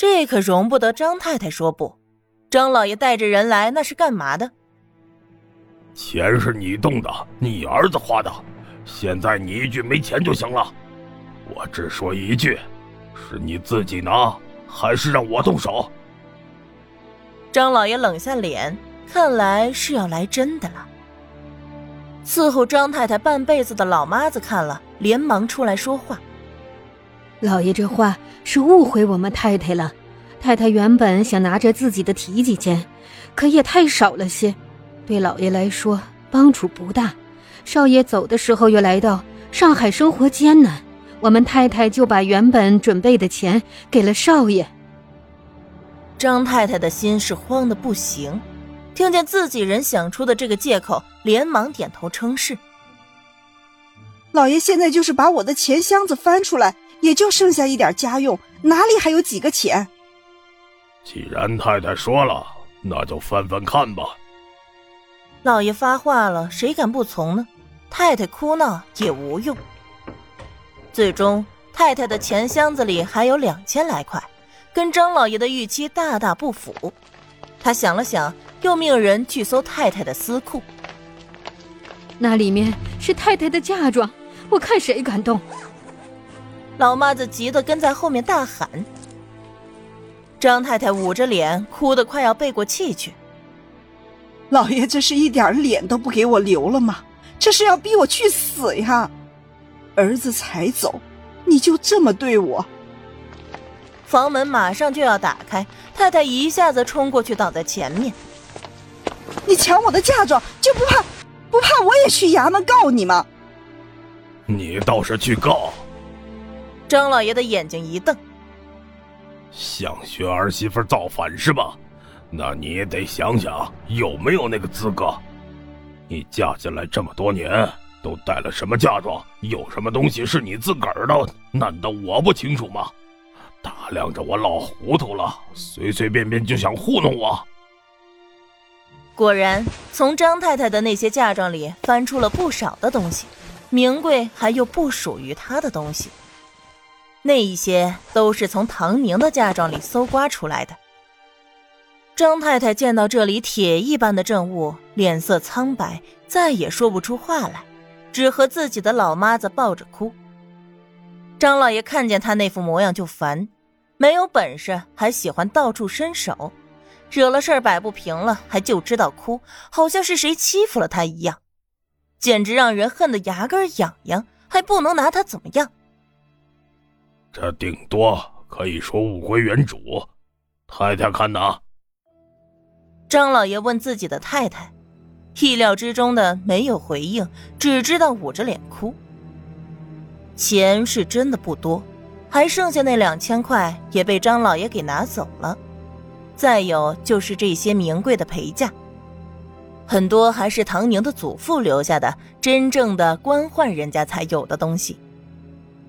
这可容不得张太太说不。张老爷带着人来，那是干嘛的？钱是你动的，你儿子花的，现在你一句没钱就行了。我只说一句，是你自己拿，还是让我动手？张老爷冷下脸，看来是要来真的了。伺候张太太半辈子的老妈子看了，连忙出来说话：“老爷这话是误会我们太太了。太太原本想拿着自己的提几钱，可也太少了些，对老爷来说帮助不大。少爷走的时候又来到上海，生活艰难。”我们太太就把原本准备的钱给了少爷。张太太的心是慌的不行，听见自己人想出的这个借口，连忙点头称是。老爷现在就是把我的钱箱子翻出来，也就剩下一点家用，哪里还有几个钱？既然太太说了，那就翻翻看吧。老爷发话了，谁敢不从呢？太太哭闹也无用。最终，太太的钱箱子里还有两千来块，跟张老爷的预期大大不符。他想了想，又命人去搜太太的私库。那里面是太太的嫁妆，我看谁敢动。老妈子急得跟在后面大喊。张太太捂着脸，哭得快要背过气去。老爷这是一点脸都不给我留了吗？这是要逼我去死呀！儿子才走，你就这么对我？房门马上就要打开，太太一下子冲过去挡在前面。你抢我的嫁妆，就不怕不怕我也去衙门告你吗？你倒是去告！张老爷的眼睛一瞪，想学儿媳妇造反是吧？那你也得想想有没有那个资格。你嫁进来这么多年。都带了什么嫁妆？有什么东西是你自个儿的？难道我不清楚吗？打量着我老糊涂了，随随便便就想糊弄我。果然，从张太太的那些嫁妆里翻出了不少的东西，名贵还有不属于她的东西。那一些都是从唐宁的嫁妆里搜刮出来的。张太太见到这里铁一般的证物，脸色苍白，再也说不出话来。只和自己的老妈子抱着哭。张老爷看见他那副模样就烦，没有本事还喜欢到处伸手，惹了事儿摆不平了还就知道哭，好像是谁欺负了他一样，简直让人恨得牙根痒痒，还不能拿他怎么样。这顶多可以说物归原主，太太看呐。张老爷问自己的太太。意料之中的没有回应，只知道捂着脸哭。钱是真的不多，还剩下那两千块也被张老爷给拿走了。再有就是这些名贵的陪嫁，很多还是唐宁的祖父留下的，真正的官宦人家才有的东西。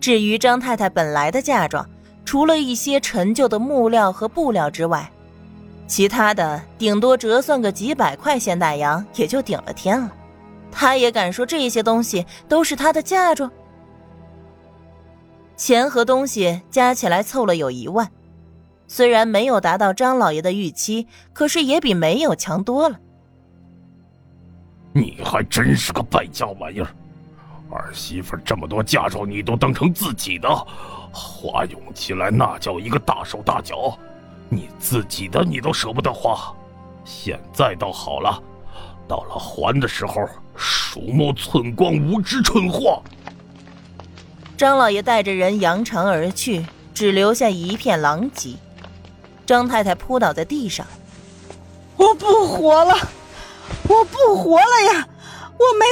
至于张太太本来的嫁妆，除了一些陈旧的木料和布料之外，其他的顶多折算个几百块现大洋，也就顶了天了。他也敢说这些东西都是他的嫁妆？钱和东西加起来凑了有一万，虽然没有达到张老爷的预期，可是也比没有强多了。你还真是个败家玩意儿！儿媳妇这么多嫁妆，你都当成自己的，花用起来那叫一个大手大脚。你自己的你都舍不得花，现在倒好了，到了还的时候，鼠目寸光，无知蠢货。张老爷带着人扬长而去，只留下一片狼藉。张太太扑倒在地上，我不活了，我不活了呀，我没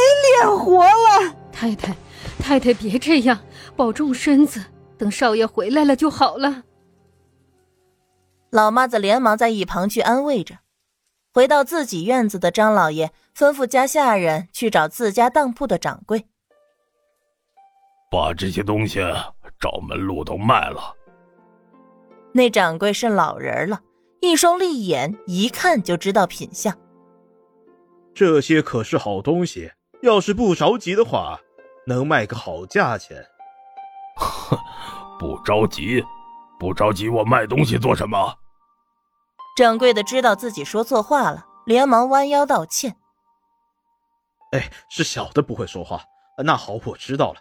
脸活了。太太，太太别这样，保重身子，等少爷回来了就好了。老妈子连忙在一旁去安慰着。回到自己院子的张老爷吩咐家下人去找自家当铺的掌柜，把这些东西找门路都卖了。那掌柜是老人了，一双利眼一看就知道品相。这些可是好东西，要是不着急的话，能卖个好价钱。哼，不着急。不着急我卖东西做什么？掌柜的知道自己说错话了，连忙弯腰道歉。哎，是小的不会说话。那好，我知道了。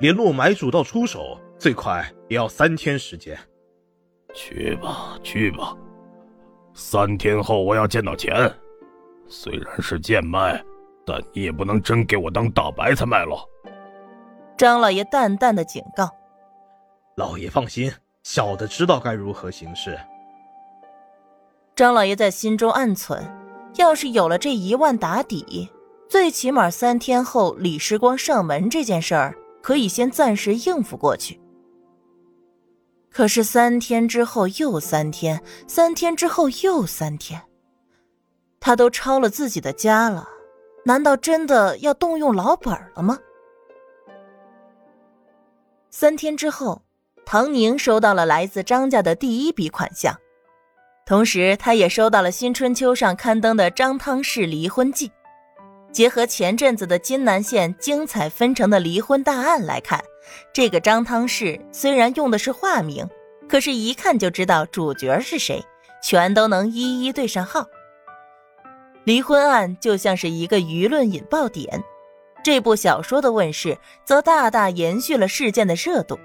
联络买主到出手，最快也要三天时间。去吧，去吧。三天后我要见到钱。虽然是贱卖，但你也不能真给我当大白菜卖了。张老爷淡淡的警告。老爷放心，小的知道该如何行事。张老爷在心中暗忖：要是有了这一万打底，最起码三天后李时光上门这件事儿。可以先暂时应付过去，可是三天之后又三天，三天之后又三天，他都抄了自己的家了，难道真的要动用老本了吗？三天之后，唐宁收到了来自张家的第一笔款项，同时他也收到了《新春秋》上刊登的张汤氏离婚记。结合前阵子的金南县精彩纷呈的离婚大案来看，这个张汤氏虽然用的是化名，可是一看就知道主角是谁，全都能一一对上号。离婚案就像是一个舆论引爆点，这部小说的问世则大大延续了事件的热度。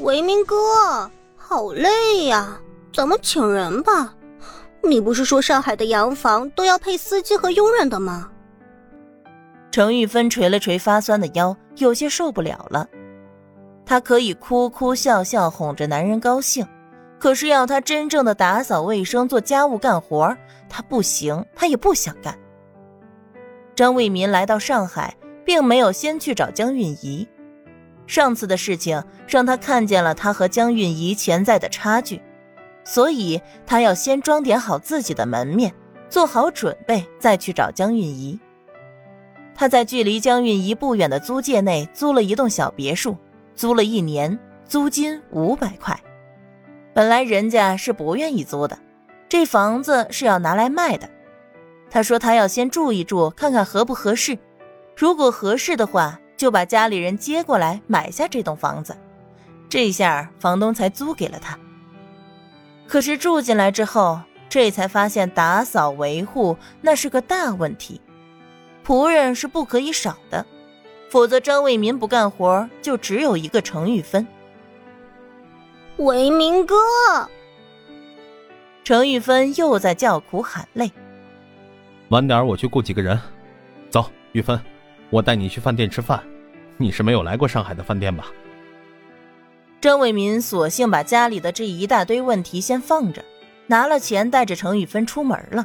维明哥，好累呀，咱们请人吧。你不是说上海的洋房都要配司机和佣人的吗？程玉芬捶了捶发酸的腰，有些受不了了。她可以哭哭笑笑哄着男人高兴，可是要她真正的打扫卫生、做家务、干活，她不行，她也不想干。张卫民来到上海，并没有先去找江韵仪。上次的事情让他看见了他和江韵仪潜在的差距。所以他要先装点好自己的门面，做好准备，再去找江韵仪。他在距离江韵仪不远的租界内租了一栋小别墅，租了一年，租金五百块。本来人家是不愿意租的，这房子是要拿来卖的。他说他要先住一住，看看合不合适。如果合适的话，就把家里人接过来买下这栋房子。这下房东才租给了他。可是住进来之后，这才发现打扫维护那是个大问题，仆人是不可以少的，否则张为民不干活，就只有一个程玉芬。为民哥，程玉芬又在叫苦喊累。晚点我去雇几个人，走，玉芬，我带你去饭店吃饭。你是没有来过上海的饭店吧？张伟民索性把家里的这一大堆问题先放着，拿了钱带着程玉芬出门了。